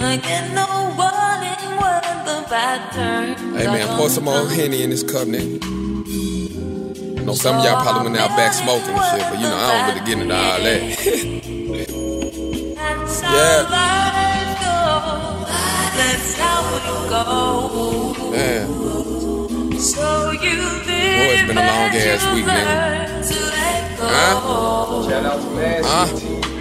Hey man, pour some more Henny in this cup, nigga. I know some of y'all probably went out back smoking and shit, but you know, I don't really get into all that. yeah. Yeah. That's how it goes. Man, So you Boy, it's been a long ass week, nigga. Huh? Shout out to Master Huh? TV.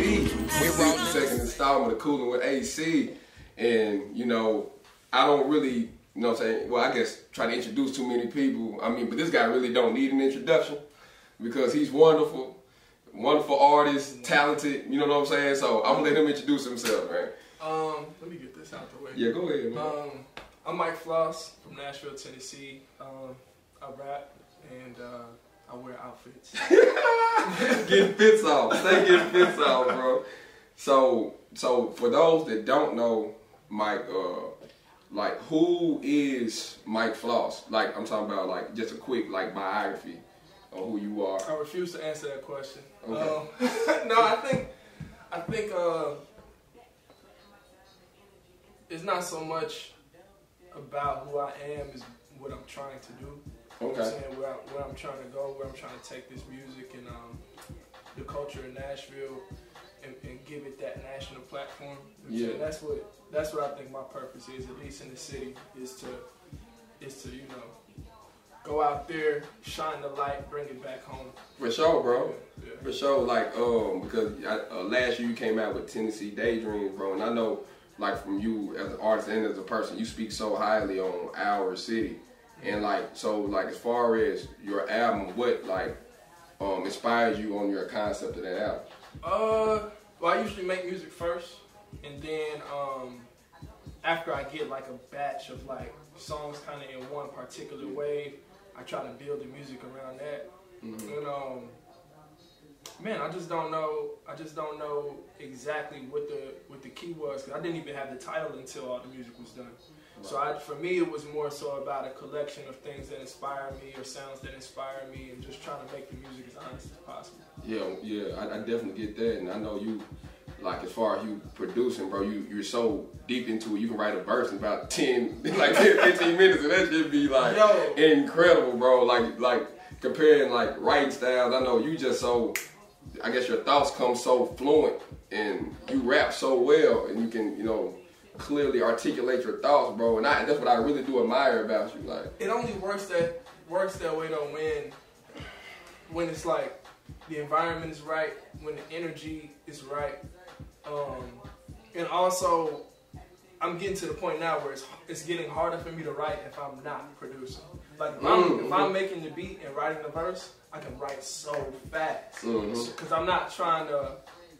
We brought the second installment of Cooling with AC. And, you know, I don't really, you know what I'm saying? Well, I guess try to introduce too many people. I mean, but this guy really don't need an introduction because he's wonderful, wonderful artist, talented, you know what I'm saying? So I'm gonna let him introduce himself, man. Um, let me get this out the way. Yeah, go ahead, man. Um, I'm Mike Floss from Nashville, Tennessee. Um, I rap and uh, I wear outfits. getting fits off. Stay getting fits off, bro. So, so for those that don't know, Mike, uh, like who is Mike Floss? Like I'm talking about, like just a quick like biography of who you are. I refuse to answer that question. Okay. Um, no, I think I think uh, it's not so much about who I am is what I'm trying to do. You know I'm Okay. where, I, where I'm trying to go, where I'm trying to take this music and um, the culture in Nashville and, and give it that national platform. You know what I'm saying? Yeah. that's what that's what I think my purpose is, at least in the city, is to is to you know go out there, shine the light, bring it back home. For sure, bro. Yeah. For sure, like um, because I, uh, last year you came out with Tennessee Daydreams, bro, and I know, like from you as an artist and as a person, you speak so highly on our city, and like so, like as far as your album, what like um inspires you on your concept of that album? Uh, well, I usually make music first, and then um, after I get like a batch of like songs kind of in one particular way, I try to build the music around that. And um, man, I just don't know. I just don't know exactly what the what the key was because I didn't even have the title until all the music was done. So I, for me, it was more so about a collection of things that inspire me or sounds that inspire me, and just trying to make the music as honest as possible. Yeah, yeah, I, I definitely get that, and I know you. Like as far as you producing, bro, you you're so deep into it. You can write a verse in about ten, like 10, 15 minutes, and that should be like Yo. incredible, bro. Like like comparing like writing styles. I know you just so. I guess your thoughts come so fluent, and you rap so well, and you can you know clearly articulate your thoughts, bro. And I, that's what I really do admire about you. Like it only works that works that way though when when it's like the environment is right, when the energy is right, um, and also I'm getting to the point now where it's it's getting harder for me to write if I'm not producing. Like if I'm, if I'm making the beat and writing the verse, I can write so fast Mhm. because I'm not trying to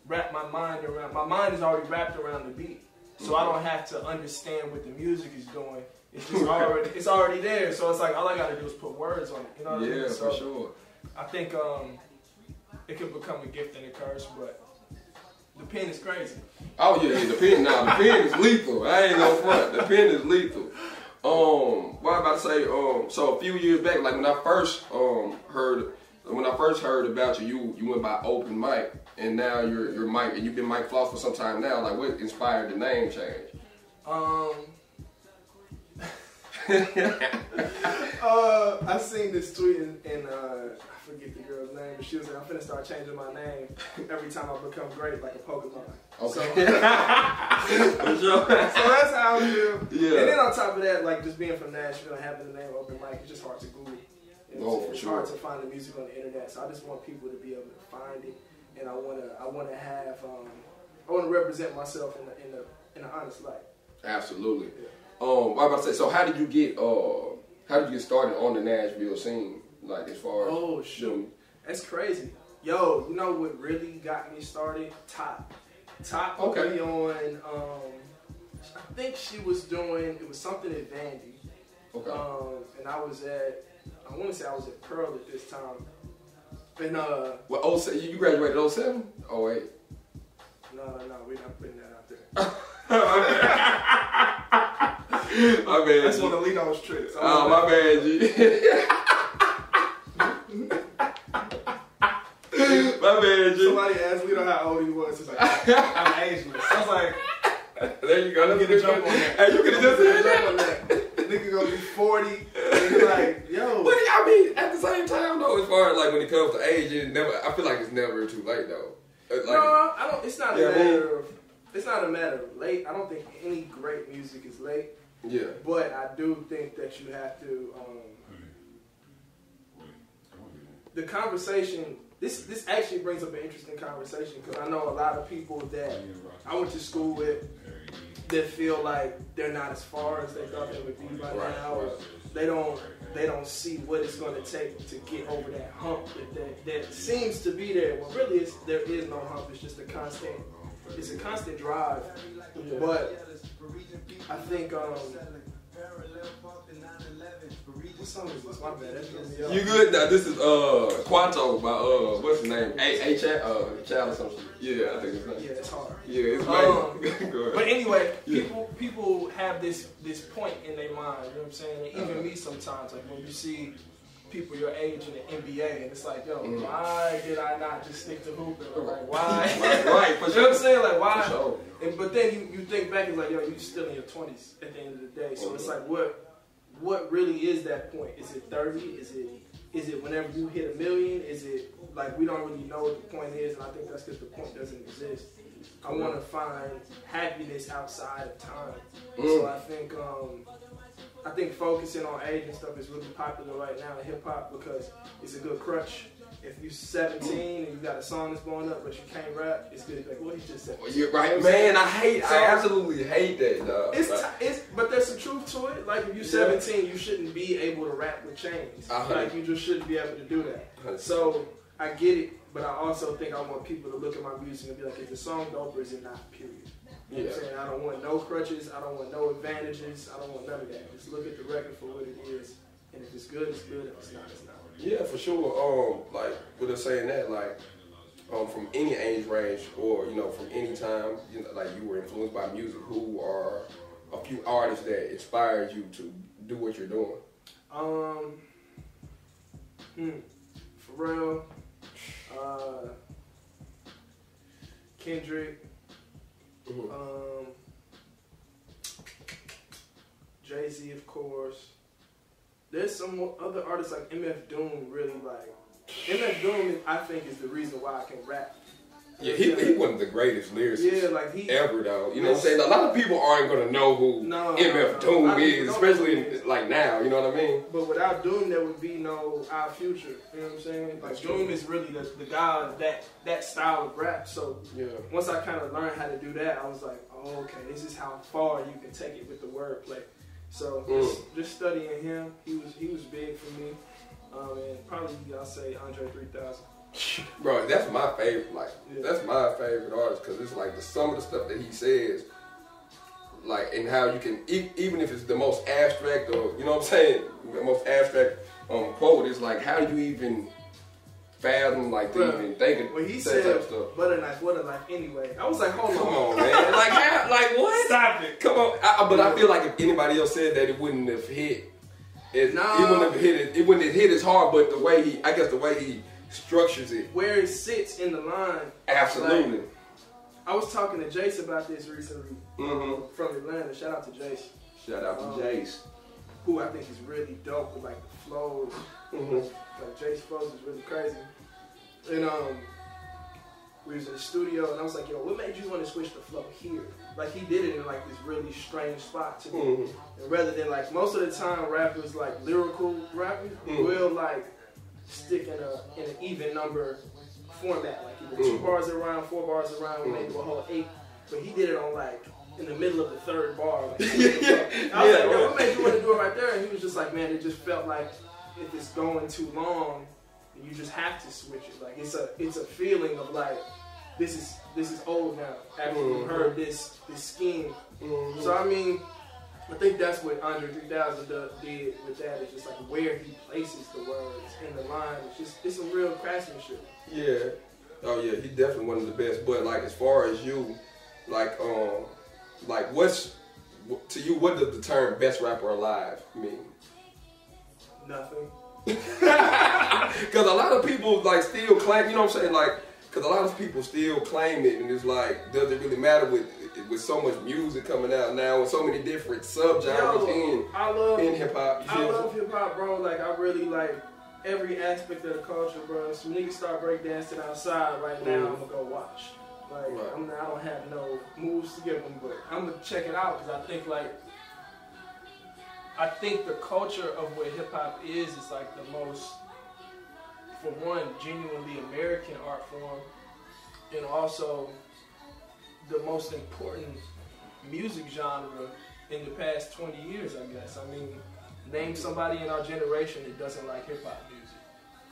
wrap my mind around. My mind is already wrapped around the beat, so I don't have to understand what the music is doing. It's just already it's already there. So it's like all I got to do is put words on it. You know what I yeah, mean? So for sure. I think um, it could become a gift and a curse, but the pen is crazy. Oh yeah, yeah, the pen now the pen is lethal. I ain't no front. The pen is lethal. Um, what I about to say? Um, so a few years back, like when I first um heard when I first heard about you, you you went by Open Mike, and now you're you're Mike, and you've been Mike Floss for some time now. Like what inspired the name change? Um, uh, I seen this tweet and, and uh, I forget the girl's name, but she was like, "I'm finna start changing my name every time I become great, like a Pokemon." Okay. So, so that's how I feel. Yeah. And then on top of that, like just being from Nashville and having the name Open Mic, it's just hard to Google. What Oh, for it's sure. hard to find the music on the internet. So I just want people to be able to find it, and I wanna, I wanna have, um, I wanna represent myself in a, in a, in an honest light. Absolutely. Um, what I about to say? So how did you get uh how did you get started on the Nashville scene? Like as far as Oh shoot, that's crazy. Yo, you know what really got me started? Top, Top Okay. on. Um, I think she was doing it was something at Vandy, Okay. um, and I was at I want to say I was at Pearl at this time. And uh, well, oh, se- you graduated 07? Oh wait. no, no, no, we're not putting that out there. My bad. That's one of Lino's tricks. Oh, my bad, G. my bad, G. Somebody asked Lino how old he was. He's like, I'm ageless. I was like, there you go. I'm gonna jump on that. Hey, you could have just said on that. Nigga gonna be 40. And like, yo. But I mean, at the same time though, as far as like when it comes to age, it never. I feel like it's never too late though. Uh, Like, no, I don't. It's not a matter of. It's not a matter of late. I don't think any great music is late. Yeah. But I do think that you have to. Um, the conversation. This this actually brings up an interesting conversation because I know a lot of people that I went to school with that feel like they're not as far as they thought they would be by Right, now. or. They don't they don't see what it's going to take to get over that hump that, that that seems to be there. Well, really, it's, there is no hump. It's just a constant. It's a constant drive. But I think um, what song is this? My bad. That's really up. You good? Now this is uh Quanto by uh what's his name? A A Chat uh Child or something. Yeah, I think it's not. Yeah, it's hard. Yeah, it's Um, amazing. But anyway, Yeah. people people have this this point in their mind. You know what I'm saying? And even me sometimes, like when you see people your age in the NBA, and it's like, yo, Mhm. why did I not just stick to hooping? Or like, why? right, right, for you know what I'm saying? Like, why? Sure. And, but then you, you think back, it's like, yo, you're still in your 20s at the end of the day. So it's Mhm. like, what what really is that point? Is it 30? Is it is it whenever you hit a million? Is it like we don't really know what the point is? And I think that's because the point doesn't exist. I want to find happiness outside of time. So Mm. I think um, I think focusing on age and stuff is really popular right now in hip hop because it's a good crutch. If you're 17 and you got a song that's blowing up but you can't rap, it's good. Like, well, he just said. Well, You're right, man. I hate. I absolutely hate that, dog. It's, Like, t- it's but there's some truth to it. Like if you're Yeah. 17, you shouldn't be able to rap with chains. A hundred. Like you just shouldn't be able to do that. Hundred. So I get it, but I also think I want people to look at my music and be like, is the song dope or is it not? Period. You know what I'm Yeah. saying? I don't want no crutches. I don't want no advantages. I don't want none of that. Just look at the record for what it is, and if it's good, it's good. If it's not, it's not. Yeah, for sure. Um, like with us saying that, like, um, from any age range or you know from any time, you know, like you were influenced by music. Who are a few artists that inspired you to do what you're doing? Um, hmm, Pharrell, uh, Kendrick, Mhm. um, Jay Z, of course. There's some other artists like MF Doom. Really like MF Doom. I think is the reason why I can rap. Yeah, he, he one of the greatest lyricists Yeah, like he. ever, though. You know what I'm saying? A lot of people aren't gonna know who No, MF no, no. Doom is, especially is. in, like now. You know what I mean? But without Doom, there would be no our future. You know what I'm saying? Like That's Doom true. is really the, the guy of that that style of rap. So Yeah. once I kind of learned how to do that, I was like, oh, okay, this is how far you can take it with the wordplay. So Mm. just, just studying him, he was he was big for me. Um, and probably I'll say Andre 3000. Bro, that's my favorite. Like, Yeah. that's my favorite artist because it's like the, some of the stuff that he says, like, and how you can, e- even if it's the most abstract or, you know what I'm saying, the most abstract um, quote, is like, how do you even fathom, like, to Bruh, even think of When he that said type of stuff? butter knife, what a knife anyway, I was like, hold Come on, on, man. like, how, like, what? stop it. Come on. I, I- but I feel like if anybody else said that, it wouldn't have hit. It, No. it wouldn't have hit it. It wouldn't have hit as hard, but the way he, I guess the way he structures it, Where it sits in the line. absolutely. I was talking to Jace about this recently hmm from Atlanta. Shout out to Jace. Shout out to Um, Jace. who I think is really dope with like the flows. hmm Like Jace flows is really crazy. And um, we was in the studio and I was like, yo, what made you want to switch the flow here? Like he did it in like this really strange spot to me. hmm And rather than like most of the time rappers like lyrical rappers Mm. will like stick in a in an even number format. Like two Mm. bars around, four bars around, Mm. maybe a whole eight. But he did it on like in the middle of the third bar. Like, yeah, I was yeah, like, yo, what made you want to do it right there? And he was just like, man, it just felt like if it's going too long, you just have to switch it. Like it's a it's a feeling of like this is this is old now after you Mhm. heard this this scheme. Mhm. So I mean, I think that's what Andre 3000 did with that. It's just like where he places the words in the line. It's just it's some real craftsmanship. yeah. Oh yeah, he definitely one of the best. But like as far as you, like um, like what's to you? What does the term "best rapper alive" mean? Nothing. Because a lot of people like still claim, you know what I'm saying? Like because a lot of people still claim it, and it's like, does it really matter with with so much music coming out now, and so many different subgenres in I love in hip hop? I love hip hop, bro. Like I really like every aspect of the culture, bro. Some niggas start breakdancing outside right now. Mhm. I'm gonna go watch. Like Right. I'm, I don't have no moves to give them, but I'm gonna check it out because I think like I think the culture of what hip hop is is like the most, for one, genuinely American art form, and also the most important music genre in the past 20 years, I guess. I mean, name somebody in our generation that doesn't like hip hop music.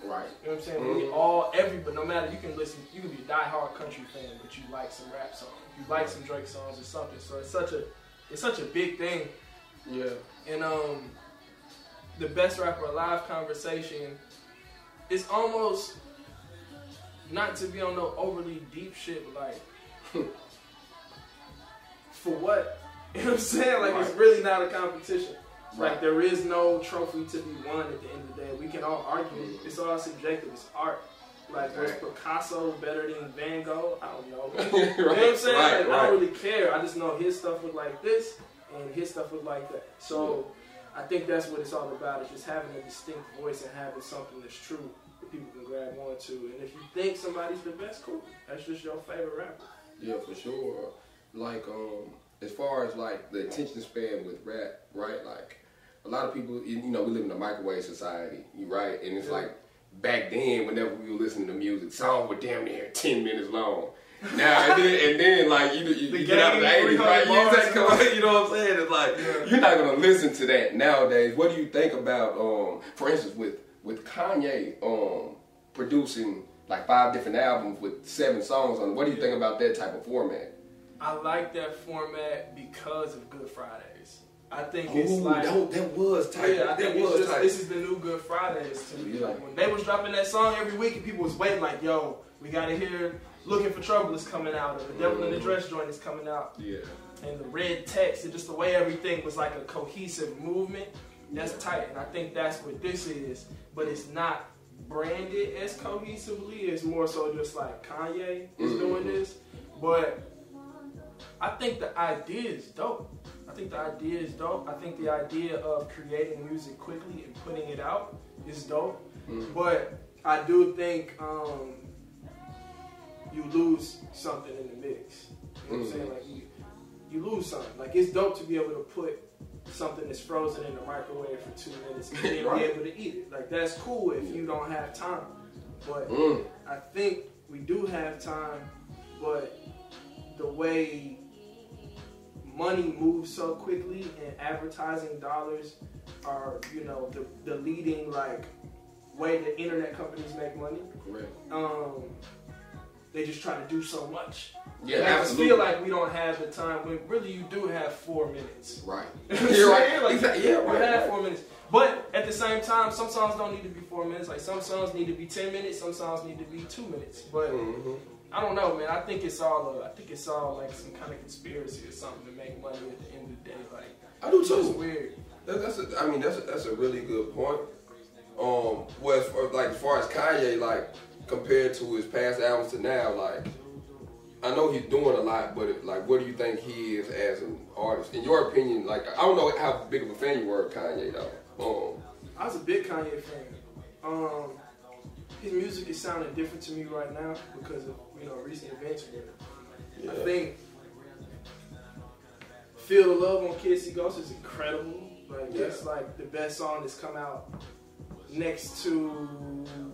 Right. You know what I'm saying? We Mhm. all, every, but no matter, you can listen, you can be a diehard country fan, but you like some rap songs, you like some Drake songs or something. So it's such a, it's such a big thing. Yeah. And um, the best rapper alive conversation is almost not to be on no overly deep shit, but like for what? You know what I'm saying? Like it's really not a competition. Right. Like there is no trophy to be won at the end of the day. We can all argue. Mhm. It's all subjective. It's art. Like was Picasso better than Van Gogh? I don't know. right. You know what I'm saying? Right, like, I don't really care. I just know his stuff was like this and his stuff was like that. So I think that's what it's all about. Is just having a distinct voice and having something that's true that people can grab onto. And if you think somebody's the best, cool. That's just your favorite rapper. Yeah, for sure. Like, um, as far as like the attention span with rap, right? Like, a lot of people, you know, we live in a microwave society, you right? And it's Yeah. like back then, whenever we were listening to music, songs were damn near ten minutes long. Now and then, and then like you, you, The you get out of the eighties, right? 300 You, exactly, you know what I'm saying? It's like Yeah. you're not gonna listen to that nowadays. What do you think about, um, for instance, with with Kanye um, producing like five different albums with seven songs on? it? What do you think about that type of format? I like that format because of Good Fridays. I think it's like that, that was tight. Yeah, I that think it's was just, tight. this is the new Good Fridays to me. Yeah. Like when they was dropping that song every week, and people was waiting like, "Yo, we gotta hear Looking for Trouble is coming out, or The Devil in the Mhm. Dress joint is coming out." yeah. and the red text and just the way everything was like a cohesive movement. That's tight, and I think that's what this is. But it's not branded as cohesively. It's more so just like Kanye is Mhm. doing this. But I think the idea is dope. I think the idea is dope. I think the idea of creating music quickly and putting it out is dope. Mhm. But I do think um, you lose something in the mix. You know what I'm saying? Like you, you lose something. Like it's dope to be able to put something that's frozen in the microwave for two minutes and then Right. be able to eat it. Like that's cool if you don't have time. But Mm. I think we do have time, but the way money moves so quickly and advertising dollars are, you know, the, the leading like way that internet companies make money. Correct. Um, they just try to do so much. Yeah, It makes us absolutely. feel like we don't have the time when really you do have four minutes. Right. You know what I'm You're right. Like, Exactly. Yeah, You have right. four minutes. But at the same time, some songs don't need to be four minutes. Like some songs need to be ten minutes, some songs need to be two minutes. But Mhm. I don't know, man. I think it's all. Uh, I think it's all like some kind of conspiracy or something to make money at the end of the day. Like I do too. it's weird. That, that's a, I mean that's a, that's a really good point. Um, well, as far, like as far as Kanye, like compared to his past albums to now, like I know he's doing a lot, but it, like, what do you think he is as an artist? In your opinion, like I don't know how big of a fan you were of Kanye though. Um, I was a big Kanye fan. Um, his music is sounding different to me right now because of you know recent events. But I think "Feel the Love" on Kids See Ghosts is incredible. Like Yeah. that's like the best song that's come out next to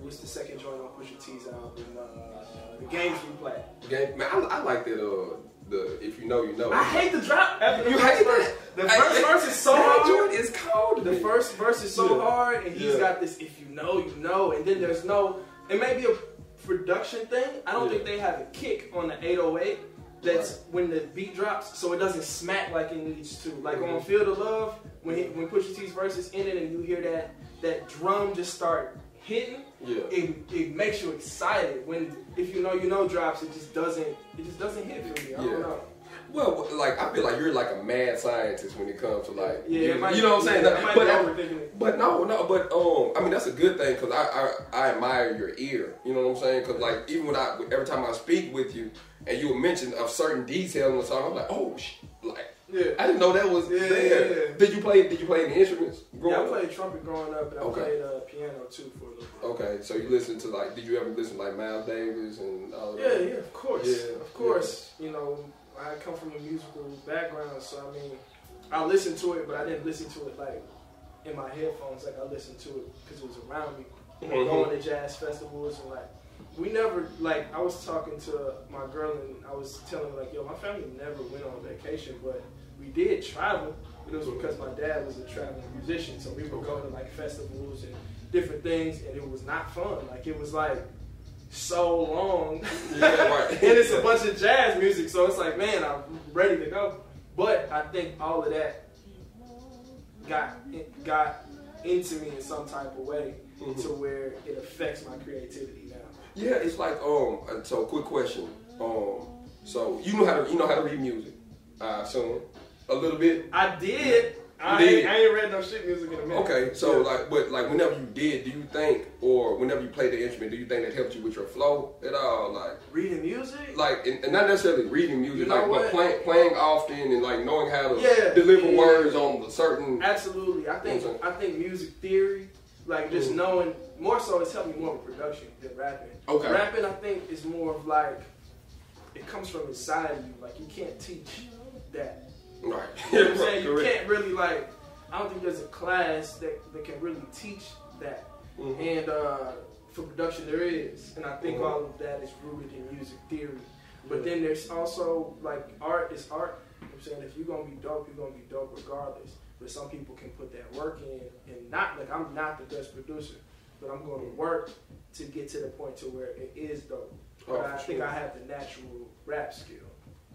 what's the second joint on Pusha T's album? Uh, the Games We Play. game, man, I, I like that. Uh, the if you know, you know. I hate the drop. After the You first hate verse. that? The I- first verse is so hard. joint is cold. The first verse is so Yeah. hard, and he's Yeah. got this. If you know, you know, and then there's no. It may be a production thing. I don't Yeah. think they have a kick on the 808. That's when the beat drops, so it doesn't smack like it needs to. Like on Mhm. "Feel the Love," when he, when Pusha T's verse is in it, and you hear that that drum just start hitting, Yeah. it, it makes you excited. When if you know you know drops, it just doesn't it just doesn't hit for me. I Yeah. don't know. Well, like I feel like you're like a mad scientist when it comes to like, Yeah, you, might you know what I'm saying. Might but, be overthinking it. but no, no, but um, I mean that's a good thing because I, I I admire your ear. You know what I'm saying? Because like even when I every time I speak with you and you will mention a certain detail in the song, I'm like, oh, sh-, like Yeah. I didn't know that was Yeah, there. yeah, yeah. Did you play? Did you play any instruments? growing Yeah, I up? played trumpet growing up, and I Okay. played uh, piano too for a little bit. Okay, so you listen to like, did you ever listen to like Miles Davis and all of Yeah, that? yeah, of course, Yeah, of course. You know, I come from a musical background, so I mean, I listened to it, but I didn't listen to it like in my headphones. Like I listened to it because it was around me. Mhm. Going to jazz festivals and like, we never like. I was talking to my girl and I was telling her like, yo, my family never went on vacation, but we did travel. but It was because my dad was a traveling musician, so we would go to like festivals and different things, and it was not fun. Like it was like so long. Yeah, right. and it's a bunch of jazz music, so it's like, man, I'm ready to go. But I think all of that got got into me in some type of way Mm-hmm. to where it affects my creativity now. Yeah, it's like um. uh, So, quick question. Um. So you know how to you know how to read music, I assume a little bit. I did. I, did? Ain't, I ain't read no shit music in a minute. Okay, so Yeah. like, but like, whenever you did, do you think, or whenever you played the instrument, do you think that helped you with your flow at all? Like, reading music. like, and, and not necessarily reading music, You know like, but what? playing playing often and like knowing how to Yeah, deliver yeah. words on the certain. Absolutely. I think. I think music theory, like just Mhm. knowing more so it's helped me more with production than rapping. Okay. Rapping I think is more of like it comes from inside you. Like you can't teach that. Right. You know what I'm saying? You can't really like I don't think there's a class that, that can really teach that. Mhm. And uh, for production there is. And I think Mhm. all of that is rooted in music theory. But Yeah. then there's also like art is art. You know what I'm saying if you're gonna be dope, you're gonna be dope regardless. But some people can put that work in and not like I'm not the best producer, but I'm gonna work to get to the point to where it is dope. Oh, But I for think. I have the natural rap skill.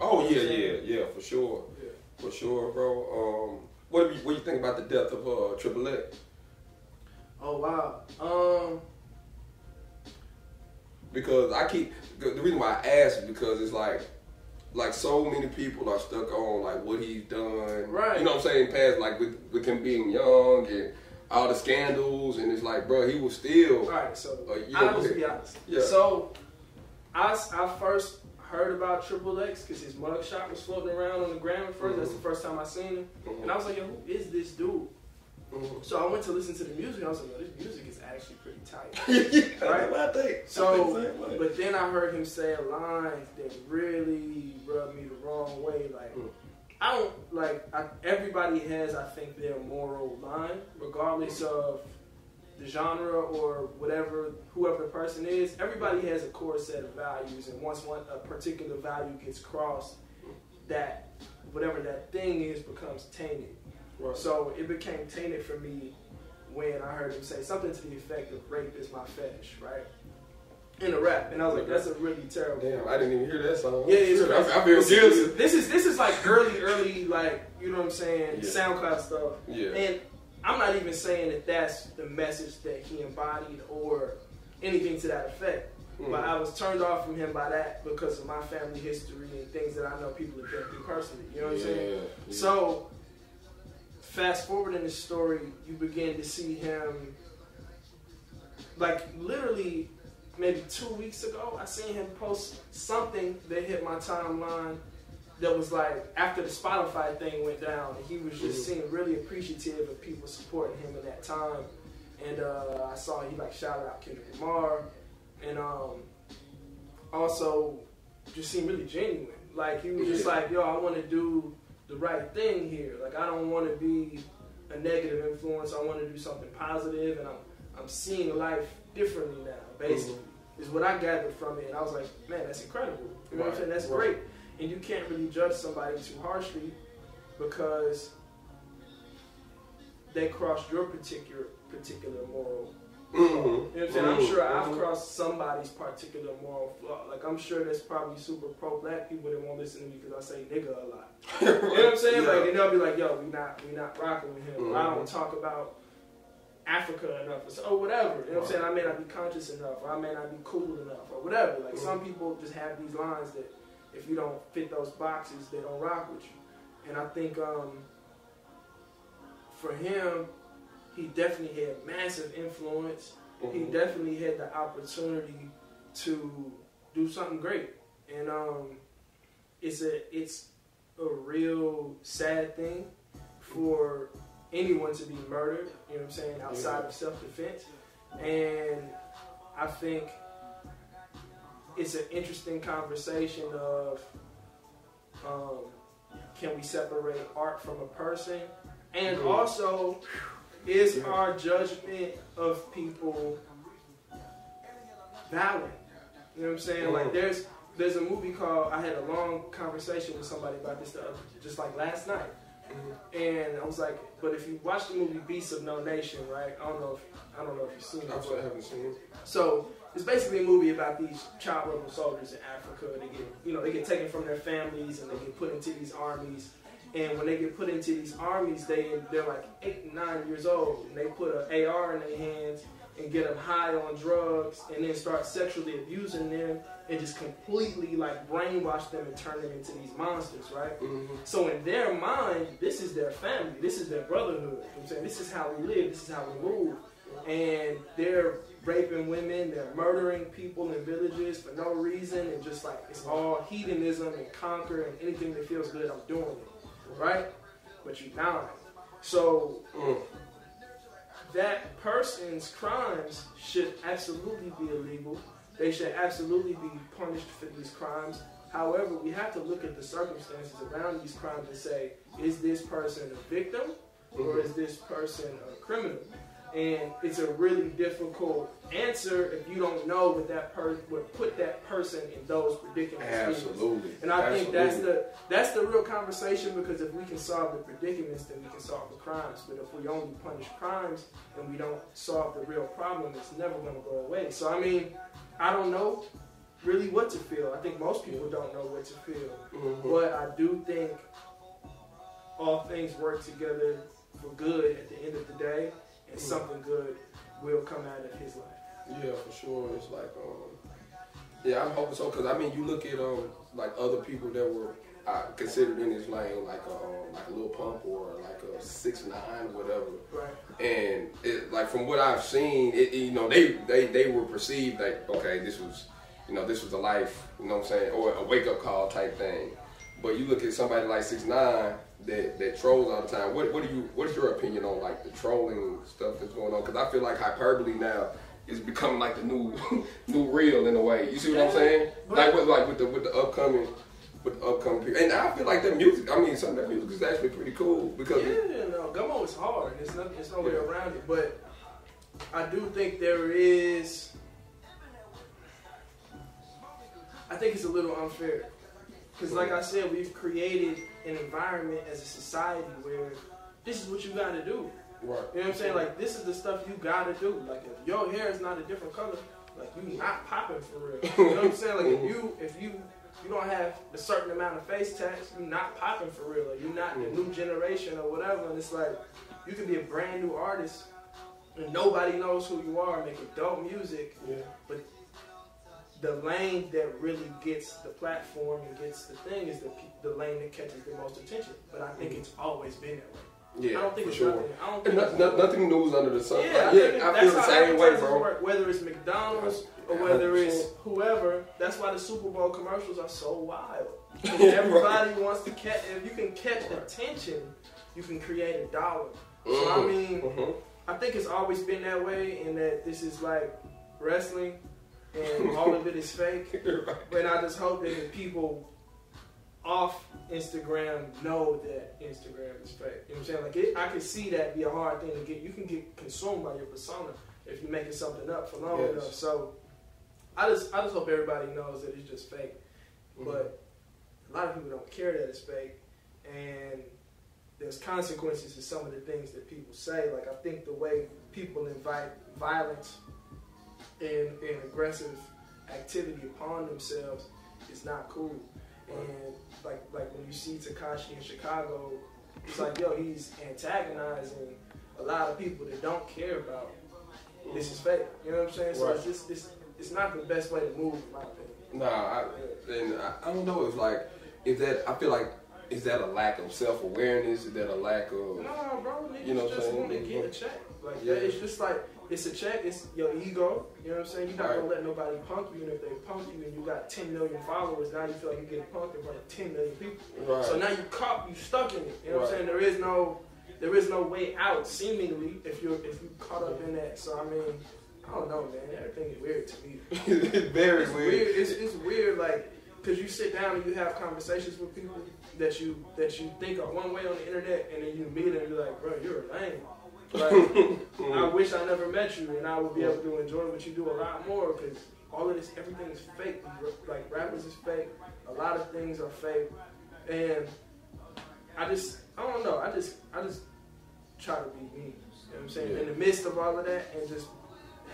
Oh yeah, yeah, yeah, for sure, Yeah. For sure, bro. Um, what do you what do you think about the death of uh Triple X? Oh wow. Um because I keep the reason why I ask is because it's like like so many people are stuck on like what he's done. Right. You know what I'm saying? Past like with with him being young and all the scandals and it's like, bro, he was still All right, so Uh, I'll go just be honest. Yeah. So I I first heard about Triple X because his mugshot was floating around on the ground at 1st That's the first time I seen him, Mhm. and I was like, yo, who is this dude? Mhm. So I went to listen to the music. and I was like, yo, this music is actually pretty tight. yeah, Right. I think. I So, think the but then I heard him say a line that really rubbed me the wrong way. Like, Mm. I don't like. I, everybody has, I think, their moral line, regardless of the genre or whatever, whoever the person is. Everybody has a core set of values, and once one a particular value gets crossed, that whatever that thing is becomes tainted. Right. So it became tainted for me when I heard him say something to the effect of "rape is my fetish," right? In a rap, and I was like, "That's a really terrible." Damn, I didn't even hear that song. Yeah, it's I. I feel This is- guilty. This is this is like early, early, like you know what I'm saying, Yeah. SoundCloud stuff. Yeah. And I'm not even saying that that's the message that he embodied or anything to that effect. But Mhm. I was turned off from him by that because of my family history and things that I know people have been through personally. You know what I'm saying? Yeah. So, fast forward in the story, you begin to see him, like literally, maybe two weeks ago, I seen him post something that hit my timeline that was like after the Spotify thing went down, and he was just Mhm. seemed really appreciative of people supporting him in that time. And uh, I saw he like shouted out Kendrick Lamar, and um, also just seemed really genuine. Like he was just like, "Yo, I want to do the right thing here. Like I don't want to be a negative influence. I want to do something positive, and I'm I'm seeing life differently now. Basically, is what I gathered from it. And I was like, man, that's incredible. You know what I'm saying? That's right. great. And you can't really judge somebody too harshly because they crossed your particular particular moral Mhm. you know what I'm saying? I'm Mhm. sure I've Mhm. crossed somebody's particular moral flaw. Like I'm sure there's probably super pro black people that won't listen to me because I say nigga a lot. You know what I'm saying? Yeah. Like and they'll be like, yo, we not we not rocking with him. Or I don't talk about Africa enough or, so, or whatever. You know what I'm saying? I may not be conscious enough or I may not be cool enough or whatever. Like some Mm-hmm. people just have these lines that if you don't fit those boxes, they don't rock with you. And I think um, for him, he definitely had massive influence. He Mhm. definitely had the opportunity to do something great, and um, it's a it's a real sad thing for anyone to be murdered. You know what I'm saying? Outside of self defense, and I think it's an interesting conversation of um, can we separate art from a person, and also is our judgment of people valid? You know what I'm saying? Like there's there's a movie called I had a long conversation with somebody about this stuff just like last night. And I was like, but if you watch the movie Beasts of No Nation, right? I don't know if I don't know if you've seen it. I haven't seen it. so it's basically a movie about these child rebel soldiers in Africa. They get, you know, they get taken from their families and they get put into these armies. And when they get put into these armies, they they're like eight, nine years old, and they put an AR in their hands and get them high on drugs, and then start sexually abusing them and just completely like brainwash them and turn them into these monsters, right? Mhm. So in their mind, this is their family, this is their brotherhood. You know I'm saying this is how we live, this is how we move, and they're raping women, they're murdering people in villages for no reason, and just like it's all hedonism and conquer and anything that feels good, I'm doing it, right? But you nine, so Mm. that person's crimes should absolutely be illegal. They should absolutely be punished for these crimes. However, we have to look at the circumstances around these crimes and say, is this person a victim or is this person a criminal? And it's a really difficult answer if you don't know what that person would put that person in those predicaments. Absolutely. And I think that's the that's the real conversation because if we can solve the predicaments, then we can solve the crimes. But if we only punish crimes and we don't solve the real problem, it's never going to go away. So I mean, I don't know really what to feel. I think most people don't know what to feel, Mhm. but I do think all things work together for good at the end of the day, and something good will come out of his life. Yeah, for sure. It's like, um, yeah, I'm hoping so. Cause I mean, you look at um, like other people that were uh, considered in this lane, like a um, like a Lil Pump or like a Six Nine, whatever. Right. And it, like from what I've seen, it, you know, they they they were perceived like, okay, this was, you know, this was a life, you know what I'm saying, or a wake up call type thing. But you look at somebody like Six Nine that that trolls all the time. What what do you what's your opinion on like the trolling stuff that's going on? Because I feel like hyperbole now is becoming like the new new real in a way. You see what I'm saying? Like with like with the with the upcoming with the upcoming people. And I feel like their music. I mean, some of their music is actually pretty cool because it- Yeah, no, Gummo is hard. There's no, there's no way Yeah. around it. But I do think there is. I think it's a little unfair. Because, like I said, we've created an environment as a society where this is what you got to do. right. You know what I'm saying? Like, this is the stuff you got to do. Like, if your hair is not a different color, like, you not popping for real. You know what I'm saying? Like, if you, if you, you don't have a certain amount of face tats, you're not popping for real. Like, you're not the new generation or whatever. And it's like, you can be a brand new artist and nobody knows who you are, making dope music, Yeah. but the lane that really gets the platform and gets the thing is the, the lane that catches the most attention. But I think it's always been that way. Yeah, I don't think for it's sure. nothing. I don't think no, it's no, nothing new is under the sun. yeah, Like, I, yeah, think I that's feel the same way, bro. Work, whether it's McDonald's or whether it's whoever, that's why the Super Bowl commercials are so wild. Yeah, Everybody wants to catch. If you can catch attention, you can create a dollar. So I Mhm. mean, Mhm. I think it's always been that way, and that this is like wrestling, and all of it is fake. Right. But I just hope that the people off Instagram know that Instagram is fake. You know what I'm saying? Like, it, I can see that be a hard thing to get. You can get consumed by your persona if you're making something up for long Yes. enough. So, I just, I just hope everybody knows that it's just fake. Mm-hmm. But a lot of people don't care that it's fake, and there's consequences to some of the things that people say. Like, I think the way people invite violence and, and aggressive activity upon themselves is not cool. And like like when you see Tekashi in Chicago, it's like yo, he's antagonizing a lot of people that don't care about this is fake. You know what I'm saying? So it's just it's it's not the best way to move, in my opinion. Nah, I, and I, I don't know. It's like, is that I feel like is that a lack of self awareness? Is that a lack of No, bro, niggas You know just want to get mm-hmm. a check. Like Yeah. that, it's just like it's a check. It's your ego. You know what I'm saying? You're not Right. gonna let nobody punk you, and if they punk you and you got 10 million followers, now you feel like you're getting punked in front of 10 million people. right? So now you caught, you stuck in it. You know what I'm saying? There is no, there is no way out. Seemingly, if you're if you caught up in that. So I mean, I don't know, man. Everything is weird to me. it's very It's weird. weird. It's, it's weird, like, cause you sit down and you have conversations with people that you that you think are one way on the internet, and then you meet them and you're like, bro, you're a lame. Like, I wish I never met you, and I would be able to enjoy what you do a lot more, cause all of this, everything is fake. Like rappers is fake. A lot of things are fake, and I just, I don't know. I just, I just try to be me. You know what I'm saying? Yeah. In the midst of all of that, and just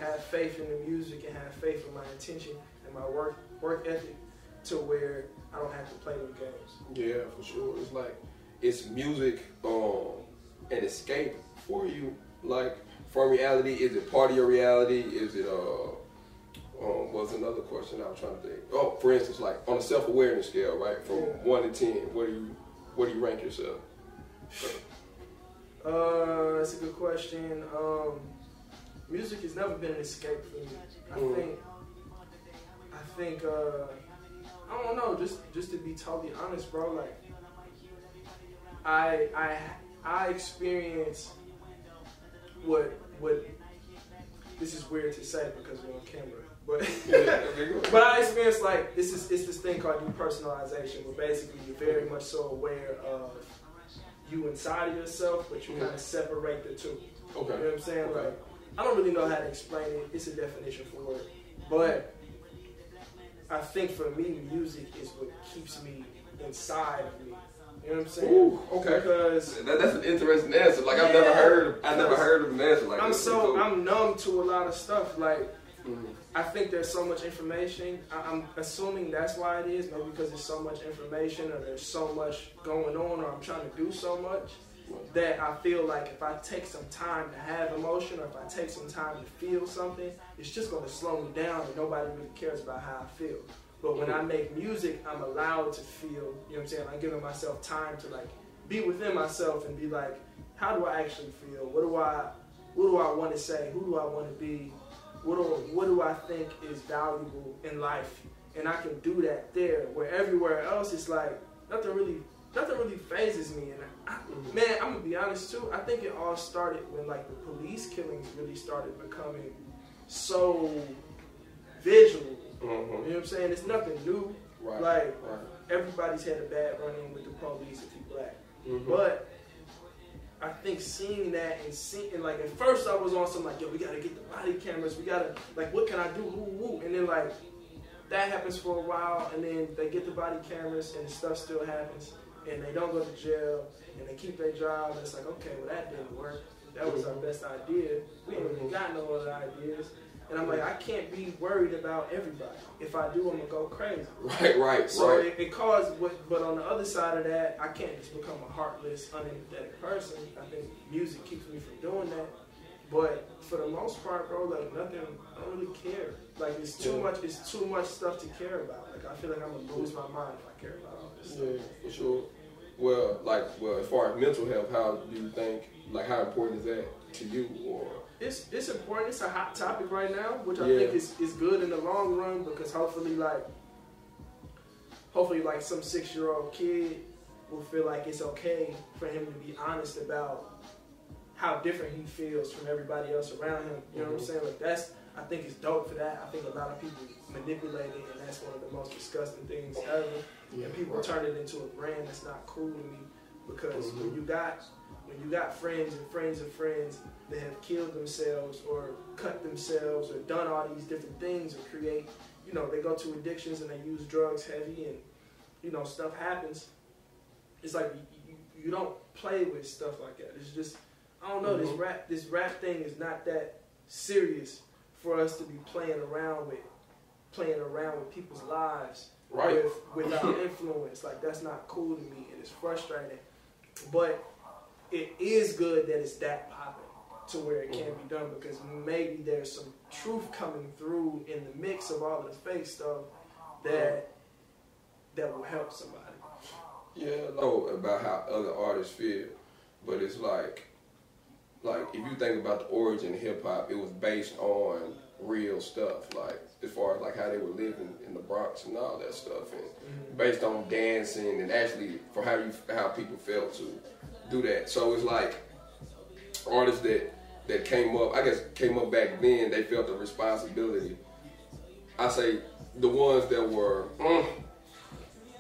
have faith in the music and have faith in my intention and my work work ethic to where I don't have to play them games. Yeah, for sure. It's like it's music, um, an escape for you, like from reality. Is it part of your reality? Is it uh, um, what's another question I was trying to think? Oh, for instance, like on a self awareness scale, right, from Yeah. one to ten, where do you where do you rank yourself? Uh, that's a good question. Um, music has never been an escape for me. I Mm. think, I think, uh, I don't know. Just, just to be totally honest, bro. Like, I, I, I experience what, what. This is weird to say because we're on camera, but. But I experienced like this is it's this thing called depersonalization, where basically you're very much so aware of you inside of yourself, but you kind of separate the two. You know Okay. what I'm saying? Okay. Like I don't really know how to explain it. It's a definition for it, but I think for me, music is what keeps me inside of me. You know what I'm saying? Ooh, okay. Because That, that's an interesting answer. Like I've never Yeah, heard. I never heard of an answer like I'm that. so I'm numb to a lot of stuff. Like Mhm. I think there's so much information. I, I'm assuming that's why it is. Maybe because there's so much information, or there's so much going on, or I'm trying to do so much that I feel like if I take some time to have emotion, or if I take some time to feel something, it's just going to slow me down, and nobody really cares about how I feel. But when I make music, I'm allowed to feel. You know what I'm saying? I'm giving myself time to like be within myself and be like, how do I actually feel? What do I, what do I want to say? Who do I want to be? What do, what do I think is valuable in life? And I can do that there. Where everywhere else, it's like nothing really, nothing really fazes me. And I, mm-hmm. man, I'm gonna be honest too. I think it all started when like the police killings really started becoming so visual. Mhm. You know what I'm saying? It's nothing new. Right. Like right. everybody's had a bad run-in with the police if you black. Mhm. But I think seeing that and seeing like at first I was on some like yo we gotta get the body cameras we gotta like what can I do woo woo and then like that happens for a while and then they get the body cameras and stuff still happens and they don't go to jail and they keep their job and it's like okay well that didn't work that was our best idea we ain't even got no other ideas and I'm like I can't be worried about everybody if I do I'm gonna go crazy Right. Right. so right. it, it caused, what, but on the other side of that, I can't just become a heartless, unempathetic person. I think music keeps me from doing that. But for the most part, bro, like nothing, I don't really care. Like it's too Yeah. much, it's too much stuff to care about. Like I feel like I'm gonna lose my mind if I care about all this stuff. Yeah, for sure. Well, like, well, as far as mental health, how do you think, like, how important is that to you? Or It's it's important. It's a hot topic right now, which I Yeah. think is, is good in the long run because hopefully, like, hopefully, like some six year old kid will feel like it's okay for him to be honest about how different he feels from everybody else around him. You know what I'm Mhm. saying? Like that's I think it's dope for that. I think a lot of people manipulate it, and that's one of the most disgusting things ever. Yeah, and people right. turn it into a brand that's not cool to me because Mhm. when you got when you got friends and friends and friends that have killed themselves or cut themselves or done all these different things or create, you know, they go to addictions and they use drugs heavy and you know stuff happens. It's like you, you, don't play with stuff like that. It's just I don't know. This Mhm. rap this rap thing is not that serious for us to be playing around with playing around with people's lives Right. with without influence. Like that's not cool to me, and it's frustrating. But it is good that it's that popping to where it can mm. be done because maybe there's some truth coming through in the mix of all of the fake stuff that that will help somebody. Yeah, I know about how other artists feel, but it's like, like if you think about the origin of hip hop, it was based on real stuff, like as far as like how they were living in the Bronx and all that stuff, and mm-hmm. based on dancing and actually for how you how people felt to do that. So it's like artists that that came up, I guess came up back then, they felt the responsibility. I say the ones that were. Mm,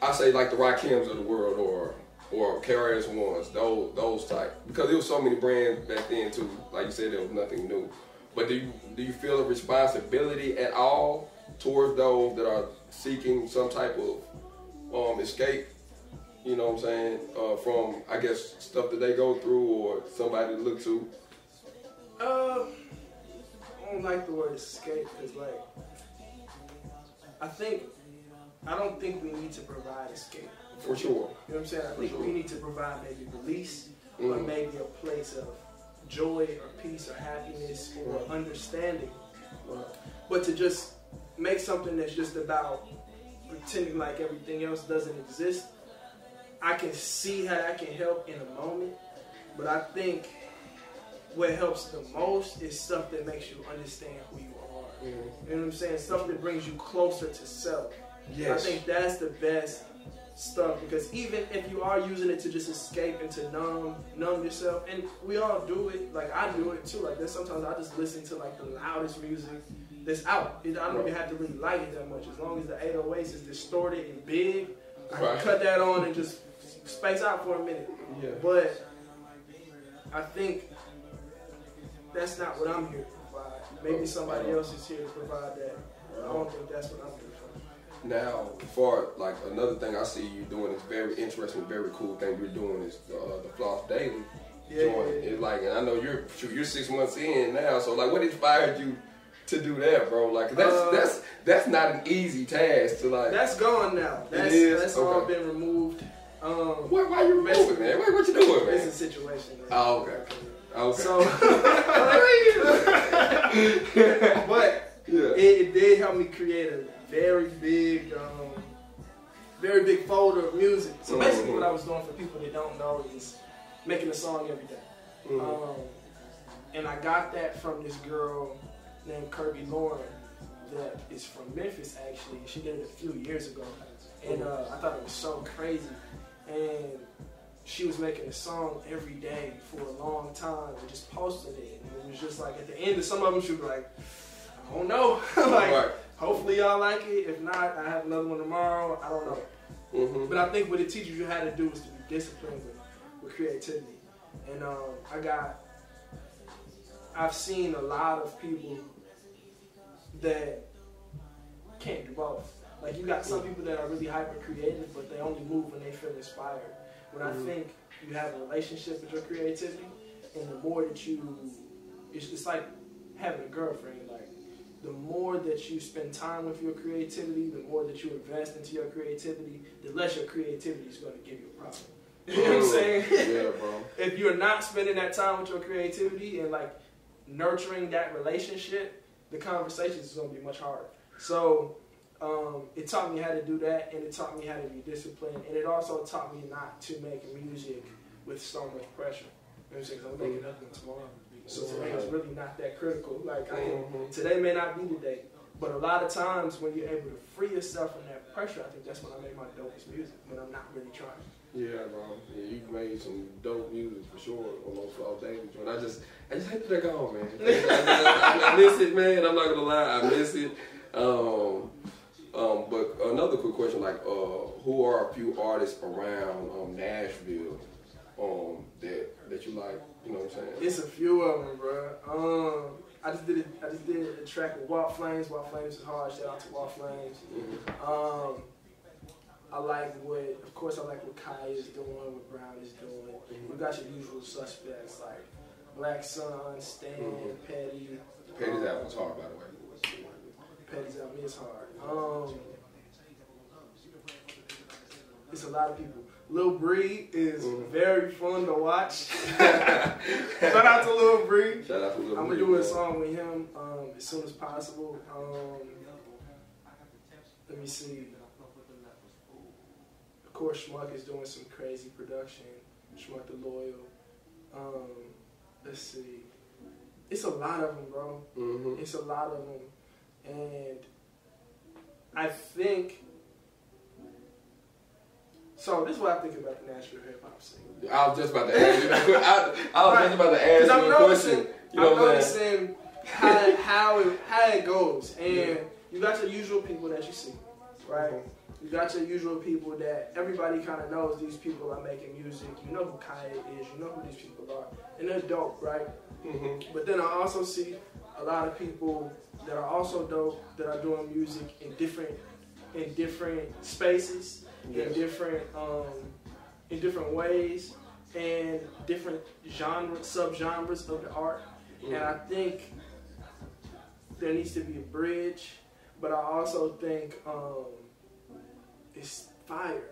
I say like the Rakims of the world or or KRS ones, those those type. Because there was so many brands back then too. Like you said, there was nothing new. But do you do you feel a responsibility at all towards those that are seeking some type of um, escape? You know what I'm saying? Uh, from I guess stuff that they go through or somebody to look to. Uh, I don't like the word escape because, like, I think, I don't think we need to provide escape. For sure. You know what I'm saying? I think sure. we need to provide maybe release or Mhm. maybe a place of joy or peace or happiness or Right. understanding. But to just make something that's just about pretending like everything else doesn't exist, I can see how that can help in a moment. But I think what helps the most is stuff that makes you understand who you are. You know what I'm saying? Stuff that brings you closer to self. I think that's the best stuff because even if you are using it to just escape and to numb numb yourself, and we all do it, like I do it too. Like there's sometimes I just listen to like the loudest music that's out. I don't even have to really like it that much. As long as the 808s is distorted and big, I can cut that on and just space out for a minute. Yeah. But I think that's not what I'm here to provide. Maybe somebody else is here to provide that. I don't think that's what I'm here for. Now, for like another thing I see you doing is very interesting, very cool thing you're doing is the, uh, the floss daily Yeah, joint. yeah, yeah. It's like, and I know you're you're six months in now, so like, what inspired you to do that, bro? Like, that's Uh, that's that's not an easy task to like. That's gone now. That's, is? that's all been removed. Um, Why, why you moving, man? What, what you doing, it's a situation. Man. Oh, okay. Okay. So, but yeah. it, it did help me create a very big, um, very big folder of music. So basically, Mhm. what I was doing for people that don't know is making a song every day. Mhm. Um, and I got that from this girl named Kirby Lauren that is from Memphis actually. She did it a few years ago. And uh, I thought it was so crazy. And she was making a song every day for a long time and just posted it. And it was just like at the end of some of them, she was like, I don't know. like, Right. hopefully y'all like it. If not, I have another one tomorrow. I don't know. Mhm. But I think what it teaches you how to do is to be disciplined with, with creativity. And um, I got, I've seen a lot of people that can't do both. Like you got some people that are really hyper creative, but they only move when they feel inspired. When I mm-hmm. think you have a relationship with your creativity, and the more that you, it's, it's like having a girlfriend. Like the more that you spend time with your creativity, the more that you invest into your creativity, the less your creativity is going to give you a problem. You know what I'm saying? yeah, bro. if you're not spending that time with your creativity and like nurturing that relationship, the conversations is gonna be much harder. So um, it taught me how to do that, and it taught me how to be disciplined, and it also taught me not to make music with so much pressure. You know what I'm saying? I'm making another one tomorrow. So today is really not that critical. Like I Mhm. today may not be the day, but a lot of times when you're able to free yourself from that pressure, I think that's when I make my dopest music. When I'm not really trying. Yeah, bro. Yeah, you made some dope music for sure on those Floss Daily joint. I just, I just hate to let go, man. I, I, I miss it, man. I'm not gonna lie, I miss it. Um, um, but another quick question, like, uh, who are a few artists around um, Nashville um, that that you like? You know what I'm saying? It's a few of them, bro. Um, I just did it. I just did a track with Walt Flames. Walt Flames is hard. Shout out to Walt Flames. Mhm. Um, I like what, of course, I like what Kai is doing, what Brown is doing. We got your usual suspects like Black Sun, Stan, Mhm. Petty. Petty's um, album's hard, by the way. Petty's album is hard. Um, it's a lot of people. Lil Bree is Mhm. very fun to watch. Shout out to Lil Bree. Shout out to Lil I'm gonna do a song with him um, as soon as possible. Um, let me see. Of course, Schmuck is doing some crazy production. Schmuck the Loyal. Um, let's see. It's a lot of them, bro. Mm-hmm. It's a lot of them, and I think. So this is what I think about the Nashville hip hop scene. I was just about to ask you. I, I was just about to ask you a question. You know I'm what noticing how how it, how it goes, and you got your usual people that you see, right? You got your usual people that everybody kind of knows. These people are making music. You know who Kanye is. You know who these people are, and they're dope, right? Mm-hmm. But then I also see a lot of people that are also dope that are doing music in different in different spaces, Yes. in different um, in different ways, and different genre subgenres of the art. And I think there needs to be a bridge, but I also think um, it's fire.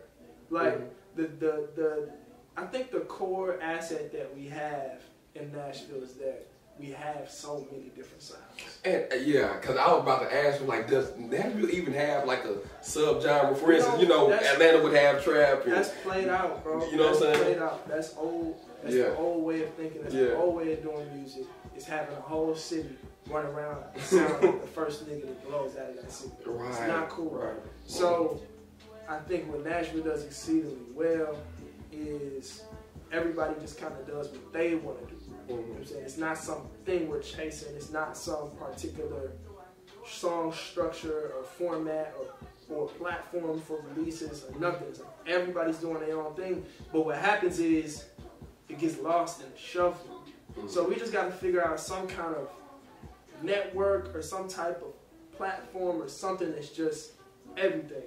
Like Mhm. the the the I think the core asset that we have in Nashville is that we have so many different sounds. And uh, yeah, because I was about to ask you, like, does Nashville even have like a subgenre? For instance, you know, Atlanta would have trap. And, That's played out, bro. You know what I'm That's saying? Played out. That's old. That's Yeah. the old way of thinking. That's Yeah. the old way of doing music. Is having a whole city run around and sound like the first nigga that blows out of that city. It's not cool. right. So I think what Nashville does exceedingly well is everybody just kind of does what they want to do. You know what I'm mm-hmm. saying? It's not something we're chasing. It's not some particular song structure or format or, or platform for releases or nothing. Like everybody's doing their own thing. But what happens is it gets lost in the shuffle. So mm-hmm. we just got to figure out some kind of network or some type of platform or something that's just everything.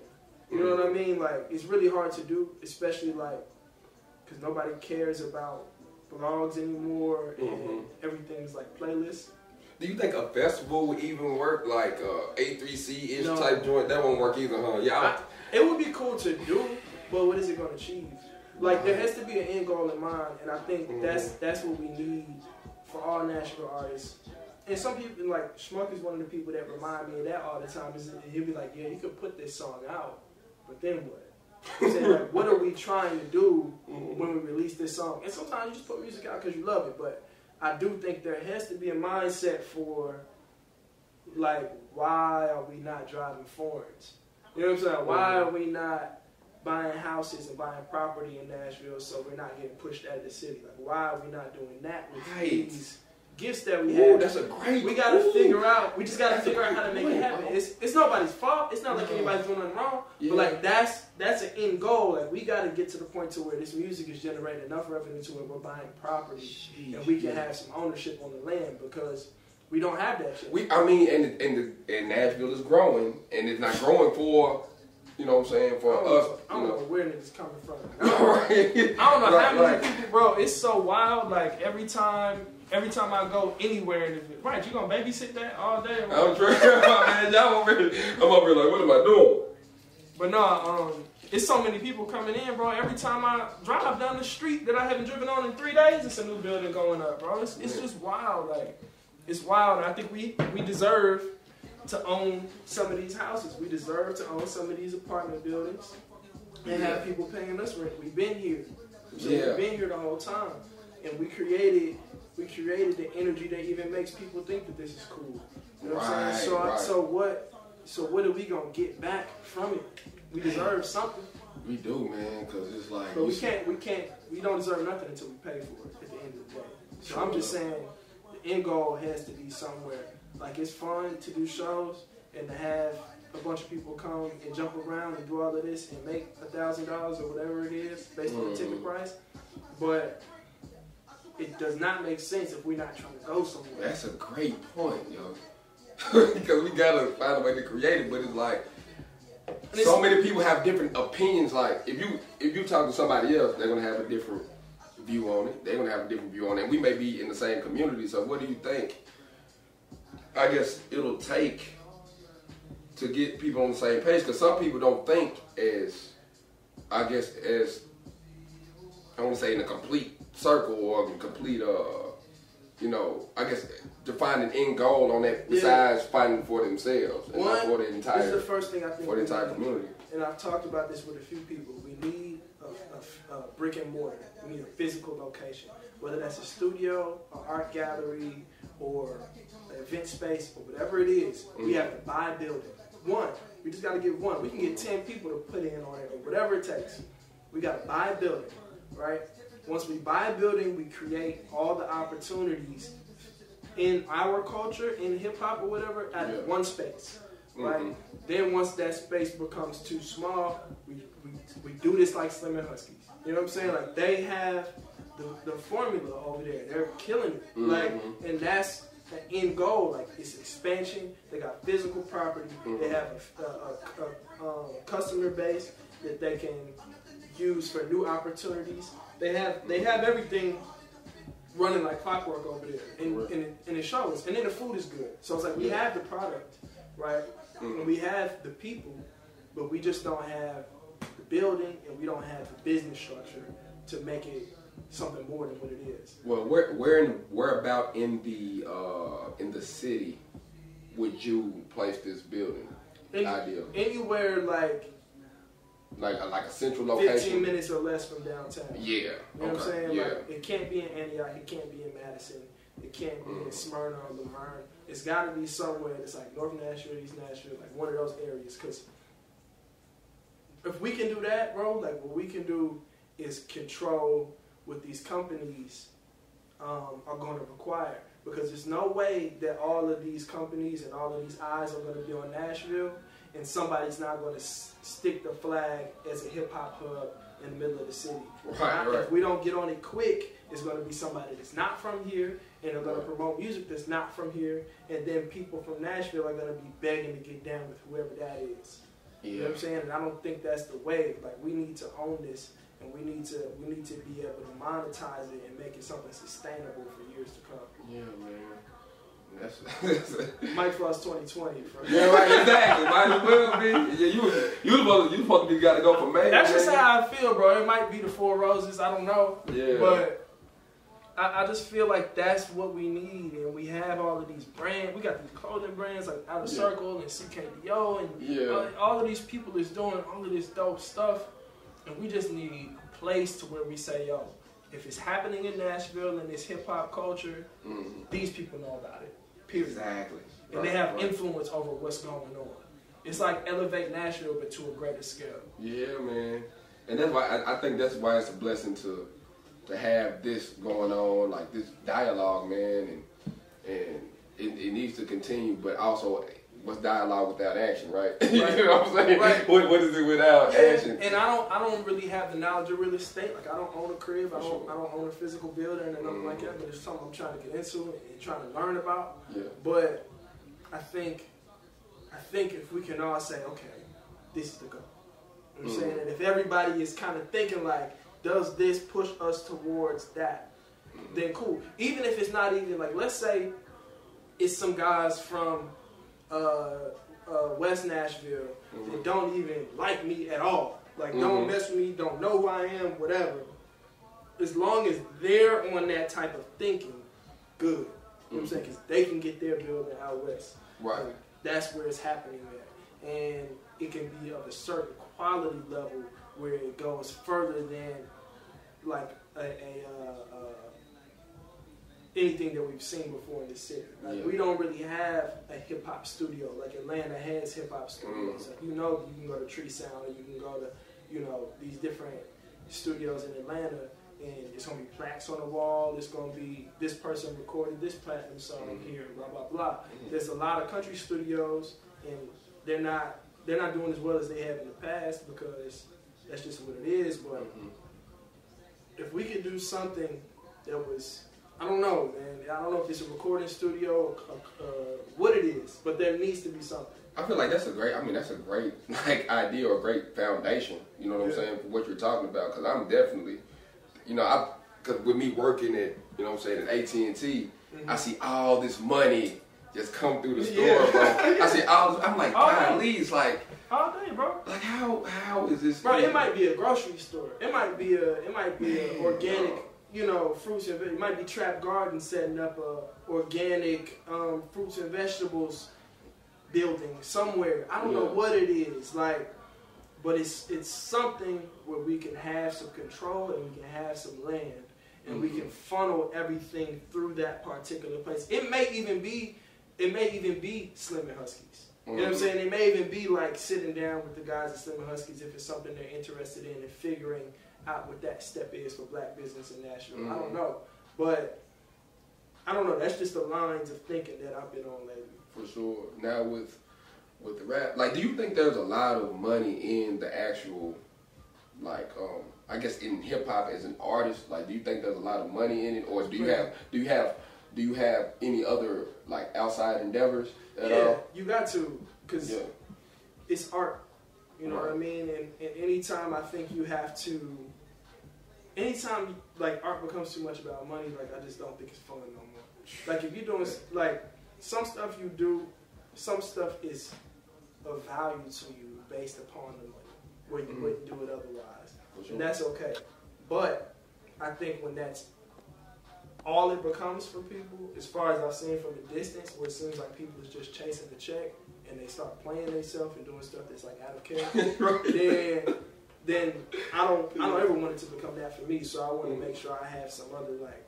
You know what I mm-hmm. mean? Like it's really hard to do, especially like because nobody cares about blogs anymore and Mhm. everything's like playlists. Do you think a festival would even work, like uh, A3C ish No. type joint? That won't work either, huh? Yeah. I, it would be cool to do, but what is it going to achieve? Like there has to be an end goal in mind, and I think Mhm. that's that's what we need for all national artists. And some people like Schmuck is one of the people that remind me of that all the time. Is he'll be like, yeah, you could put this song out, but then what? Saying, like, what are we trying to do Mhm. when we release this song? And sometimes you just put music out because you love it, but I do think there has to be a mindset for like why are we not driving foreigns? You know what I'm saying? Why Mhm. are we not buying houses and buying property in Nashville so we're not getting pushed out of the city? Like why are we not doing that with Right. these gifts that we Ooh, have? that's a great. we gotta ooh. figure out. We just gotta figure out how to make it happen. It's it's nobody's fault. It's not like No. anybody's doing nothing wrong. Yeah. But like that's that's an end goal. Like we gotta get to the point to where this music is generating enough revenue to where we're buying property and we can yeah. have some ownership on the land because we don't have that shit. We, I mean, and and the, and Nashville is growing, and it's not growing for, you know, what I'm saying I for don't, us. know, I don't know know, where niggas coming from. I don't know, right? I don't know Right, how many right. people, bro. It's so wild. Like every time, every time I go anywhere, in the, right? You gonna babysit that all day? I'm trying, man. Y'all over here, I'm over here like, what am I doing? But no, um, it's so many people coming in, bro. Every time I drive down the street that I haven't driven on in three days, it's a new building going up, bro. It's, it's just wild. Like, it's wild. I think we we deserve to own some of these houses. We deserve to own some of these apartment buildings and have people paying us rent. We've been here. So Yeah. We've been here the whole time, and we created we created the energy that even makes people think that this is cool. You know what I'm Right, saying? So right. so what? So what are we gonna get back from it? We deserve something, We do, man, because it's like, but we can't. We can't. We don't deserve nothing until we pay for it at the end of the day. So I'm just saying, the end goal has to be somewhere. Like it's fun to do shows and to have a bunch of people come and jump around and do all of this and make a thousand dollars or whatever it is based on the ticket Mhm. price. But it does not make sense if we're not trying to go somewhere. That's a great point, yo. because we gotta find a way to create it, but it's like so many people have different opinions. Like if you if you talk to somebody else, they're gonna have a different view on it. They're gonna have a different view on it. And we may be in the same community. So what do you think? I guess it'll take to get people on the same page because some people don't think as I guess as I want to say in a complete circle or a complete uh you know, I guess to find an end goal on that besides fighting for themselves and not One, for the entire. this is the first thing I think. for the entire community. and I've talked about this with a few people. We need a, a, a brick and mortar. We need a physical location, whether that's a studio, an art gallery, or an event space, or whatever it is. We have to buy a building. One, we just got to get one. We can get ten people to put in on it, or whatever it takes. We got to buy a building, right? Once we buy a building, we create all the opportunities in our culture, in hip hop or whatever, at Yeah. one space. Right? Mhm. Then once that space becomes too small, we, we, we do this like Slim and Husky's. You know what I'm saying? Like they have the, the formula over there. They're killing it. Like and that's the end goal. Like it's expansion. They got physical property. They have a, a, a, a, um, customer base that they can use for new opportunities. They have they have everything running like clockwork over there, and, and, it, and it shows. And then the food is good. So it's like we have the product, right? And we have the people, but we just don't have the building, and we don't have the business structure to make it something more than what it is. Well, where where in where about in the uh, in the city would you place this building? Any- Ideal, Anywhere like like like a central location. 15 minutes or less from downtown. Yeah. You know what I'm saying? Yeah. Like, it can't be in Antioch. It can't be in Madison. It can't be Mm. in Smyrna or La Vergne. It's got to be somewhere that's like North Nashville, East Nashville, like one of those areas. Because if we can do that, bro, like what we can do is control what these companies um, are going to require. Because there's no way that all of these companies and all of these eyes are going to be on Nashville, and somebody's not going to s- stick the flag as a hip hop hub in the middle of the city. Right, Not- right. If we don't get on it quick, it's going to be somebody that's not from here, and they're going Right. to promote music that's not from here, and then people from Nashville are going to be begging to get down with whoever that is. You know Yeah. what I'm saying? And I don't think that's the way. Like we need to own this, and we need to we need to be able to monetize it and make it something sustainable for years to come. Yeah, man. That's Mike Floss 2020. For yeah, right. Exactly. Might as well be. Yeah, you you supposed to, you supposed to be the guy to go for mayor. That's just man. how I feel, bro. It might be the Four Roses. I don't know. Yeah. But I, I just feel like that's what we need, and we have all of these brands. We got these clothing brands like Outer Yeah. Circle and CKDO, and Yeah. all, all of these people is doing all of this dope stuff, and we just need a place to where we say, yo, if it's happening in Nashville and it's hip hop culture, Mhm. these people know about it. Period. Exactly. And they have right. influence over what's going on. It's like elevate Nashville, but to a greater scale. Yeah, man. And that's why I, I think that's why it's a blessing to to have this going on, like this dialogue, man, and and it, it needs to continue. But also, what's dialogue without action, right? you know what I'm saying? Right. What, what is it without action? And, I don't, I don't really have the knowledge of real estate. Like I don't own a crib. I don't, sure. I don't own a physical building and nothing like Mhm. that. But it's something I'm trying to get into and trying to learn about. yeah. But I think, I think if we can all say, okay, this is the goal. You know what I'm Mhm. saying? And if everybody is kind of thinking like, does this push us towards that? Then cool. Even if it's not even like, let's say it's some guys from uh, uh, West Nashville that don't even like me at all. Like, don't Mhm. mess with me, don't know who I am, whatever. As long as they're on that type of thinking, good. You know what I'm saying? Because they can get their building out west. Right. Like, that's where it's happening at. And it can be of a certain quality level where it goes further than like a, a uh, uh, anything that we've seen before in the city. Like Yeah. we don't really have a hip hop studio. Like Atlanta has hip hop studios. Mm. Like, you know, you can go to Tree Sound, or you can go to you know these different studios in Atlanta, and it's gonna be plaques on the wall. It's gonna be this person recorded this platinum song Mhm. here, blah blah blah. Mhm. There's a lot of country studios, and they're not they're not doing as well as they have in the past because that's just what it is. But Mhm. if we could do something that was, I don't know, man. I don't know if it's a recording studio, uh, uh, what it is, but there needs to be something. I feel like that's a great. I mean, that's a great like idea or great foundation. You know what Yeah. I'm saying for what you're talking about? Because I'm definitely, you know, I because with me working at you know what I'm saying at AT and T, Mhm. I see all this money just come through the store, Yeah. bro. I see all. This, I'm like, All God. Lee's like, All day, bro. like how how is this? Bro, it might be a grocery store. It might be a, it might be an organic. You know, fruits and it might be Trap Garden setting up a organic um, fruits and vegetables building somewhere. I don't know what it is, like, but it's it's something where we can have some control and we can have some land and we can funnel everything through that particular place. It may even be, it may even be Slim and Husky's. You know what I'm Mhm. saying? It may even be like sitting down with the guys at Slim and Husky's if it's something they're interested in and figuring out what that step is for black business in Nashville. I don't Mhm. know. But I don't know. That's just the lines of thinking that I've been on lately. For sure. Now with with the rap, like, do you think there's a lot of money in the actual, like, um, I guess in hip hop as an artist? Like, do you think there's a lot of money in it, or do you have do you have do you have any other like outside endeavors at yeah, all? you got to because Yeah. it's art. You know what I mean? And, and anytime I think you have to, anytime like art becomes too much about money, like I just don't think it's fun no more. Like if you're doing like some stuff you do, some stuff is of value to you based upon the money, where you Mhm. wouldn't do it otherwise, sure. and that's okay. But I think when that's all it becomes for people, as far as I've seen from the distance, where it seems like people is just chasing the check and they start playing themselves and doing stuff that's like out of character, then then I don't I don't ever want it to become that for me. So I want to make sure I have some other like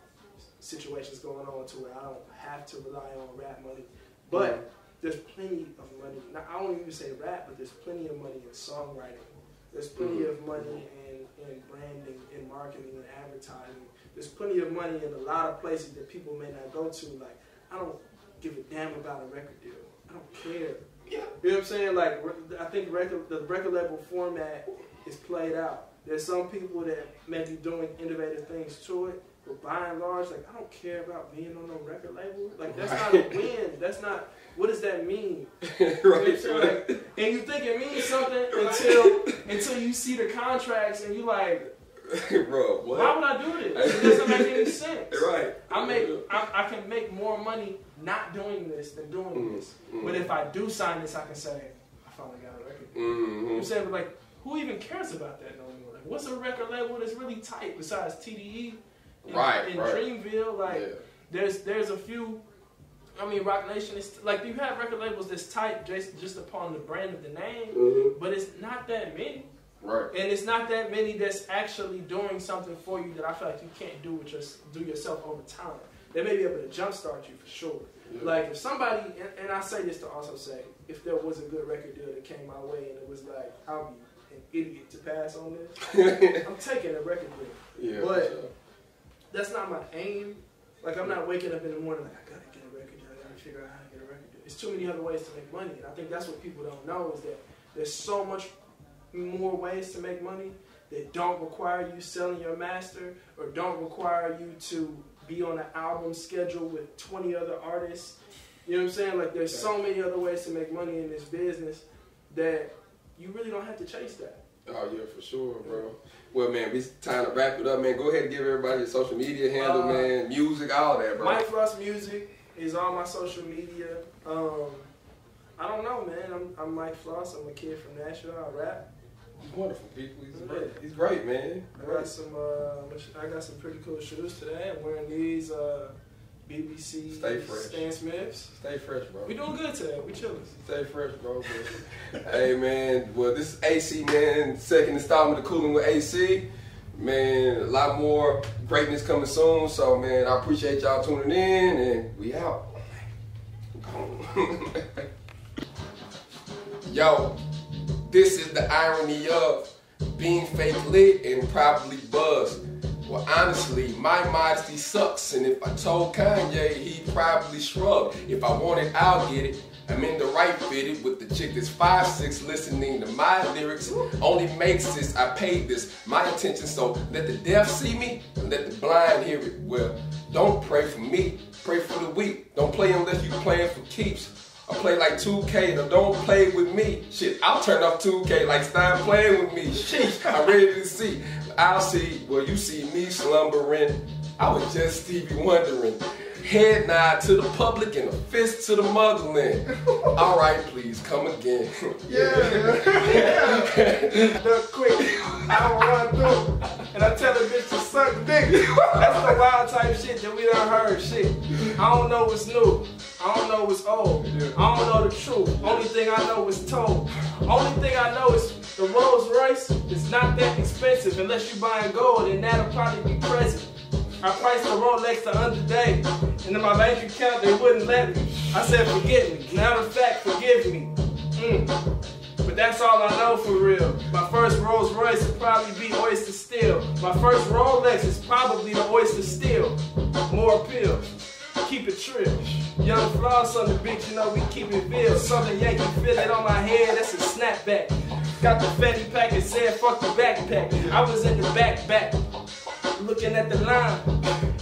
situations going on to where I don't have to rely on rap money. But there's plenty of money. Now I don't even say rap, but there's plenty of money in songwriting. There's plenty mm-hmm. of money in, in branding, in marketing, and advertising. There's plenty of money in a lot of places that people may not go to. Like I don't give a damn about a record deal. I don't care. Yeah. You know what I'm saying? Like I think record, the record label format is played out. There's some people that may be doing innovative things to it, but by and large, like I don't care about being on no record label. Like that's not a win. That's not. What does that mean? You know what I'm right. Like, and you think it means something until until you see the contracts and you like, Bro, what? why would I do this? It doesn't make any sense. Right. I make I, I can make more money not doing this than doing Mm, this. mm. But if I do sign this, I can say I finally got a record. You know what Mm-hmm. I'm saying? But like, who even cares about that no more? Like, what's a record label that's really tight besides TDE? In, Right, in right. Dreamville, like yeah. there's there's a few. I mean, Roc Nation is like you have record labels that's tight just just upon the brand of the name, Mhm. but it's not that many, Right. and it's not that many that's actually doing something for you that I feel like you can't do with just do yourself over time. They may be able to jumpstart you for sure. Yeah. Like if somebody, and, and I say this to also say, if there was a good record deal that came my way and it was like I'll be idiot to pass on this, I'm taking a record deal. yeah. But- sure. That's not my aim. Like I'm not waking up in the morning like I gotta get a record deal. I gotta figure out how to get a record deal. It's too many other ways to make money, and I think that's what people don't know is that there's so much more ways to make money that don't require you selling your master or don't require you to be on an album schedule with 20 other artists. You know what I'm saying? Like there's so many other ways to make money in this business that you really don't have to chase that. Oh yeah, for sure, bro. Well, man, we time to wrap it up, man. Go ahead and give everybody your social media handle, Uh, man, music, all that, bro. Mike Floss Music is on my social media. Um, I don't know, man. I'm, I'm Mike Floss. I'm a kid from Nashville. I rap. He's wonderful, people. He's great. He's great, man. I got some. Uh, I got some pretty cool shoes today. I'm wearing these uh, BBC Stay fresh. Stan Smiths. Stay fresh, bro. We doing good today. We chilling. Stay fresh, bro. hey, man. Well, this is AC, man. Second installment of Cooling with AC. Man, a lot more greatness coming soon. So, man, I appreciate y'all tuning in, and we out. Yo, this is the irony of being fake lit and probably buzzed. Well, honestly, my modesty sucks, and if I told Kanye, he'd probably shrug. If I want it, I'll get it. I'm in the right fitted with the chick that's five six, listening to my lyrics. Only makes sense I paid this my attention, so let the deaf see me and let the blind hear it. Well, don't pray for me, pray for the weak. Don't play unless you playing for keeps. I play like 2K, so don't play with me. Shit, I'll turn off 2K like stop playing with me. Sheesh, I'm ready to see. I'll see, well, you see me slumbering. I was just Stevie wondering. Head nod to the public and a fist to the muggling. All right, please come again. Yeah, yeah. Look quick. I don't run through. and I tell a bitch to suck dick. That's the wild type shit that we done heard. Shit. I don't know what's new. I don't know what's old. I don't know the truth. Only thing I know is told. Only thing I know is the Rolls Royce is not that expensive unless you're buying gold, and that'll probably be present. I priced the Rolex the other day, and in my bank account they wouldn't let me. I said, forget me. Matter of fact, forgive me. Mm. But that's all I know for real. My first Rolls Royce would probably be Oyster Steel. My first Rolex is probably the Oyster Steel. More pills. Keep it trill. Young floss on the beach, you know we keep it real. Southern Yankee feel it on my head, that's a snapback. Got the Fetty pack and said fuck the backpack. I was in the backpack, looking at the line.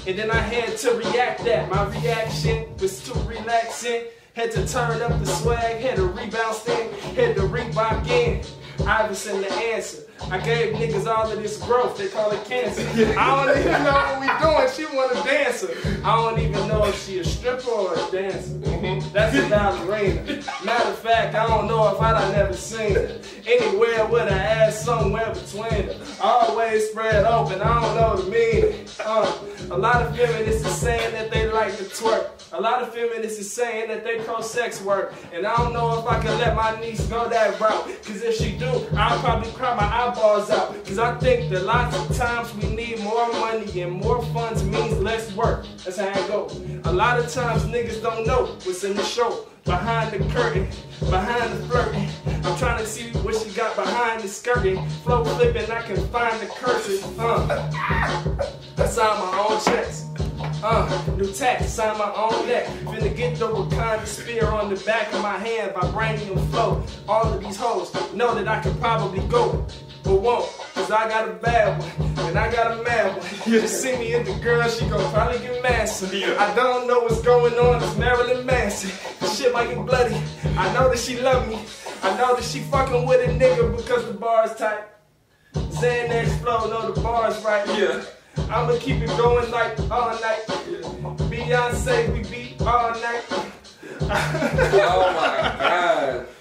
And then I had to react that. My reaction was too relaxing. Had to turn up the swag, had to rebound stand, had to Reebok in. The answer. I gave niggas all of this growth, they call it cancer. I don't even know what we doing, she want a dancer. I don't even know if she a stripper or a dancer. Mm-hmm. That's a ballerina. Matter of fact, I don't know if I done never seen her. Anywhere with her ass somewhere between her. Always spread open, I don't know the meaning. Uh, a lot of feminists is saying that they like to twerk. A lot of feminists is saying that they pro sex work. And I don't know if I can let my niece go that route. Cause if she do, I'll probably cry my eyeballs out. Cause I think that lots of times we need more money and more funds means less work. That's how it go. A lot of times niggas don't know what's in the show. Behind the curtain, behind the flirting. I'm trying to see what she got behind the skirting. Flow flipping, I can find the curtain. Uh, I sign my own checks. Uh, new tax, sign my own neck. Finna get the Wakanda spear on the back of my hand, vibranium flow. All of these hoes know that I can probably go, but won't. Cause I got a bad one, and I got a mad one. Just see me and the girl, she gon' probably get massive. I don't know what's going on, it's Marilyn Manson. Shit might get bloody. I know that she love me. I know that she fucking with a nigga because the bar's tight. Xanax flow, know the bar's right. Yeah. I'ma keep it going like all night. Beyonce, we beat all night. oh my god.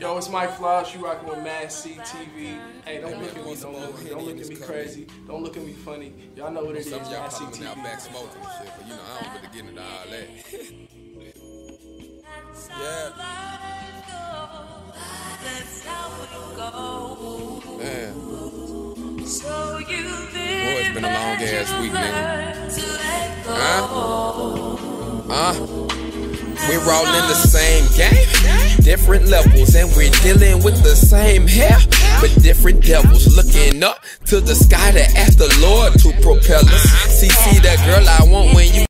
Yo, it's Mike Floss. You rocking with Mad CTV. Hey, don't look at me. Don't look, don't look at me crazy. Don't look at me funny. Y'all know what it is. Some of y'all Mad probably now back smoking and shit, but you know, I don't really get into all that. That's how it goes. Man, So you Boy, it's been a long ass week, nigga. nigga. Huh? Huh? We're all in the same game, different levels, and we're dealing with the same hair, but different devils. Looking up to the sky to ask the Lord to propel us. See, see that girl I want when you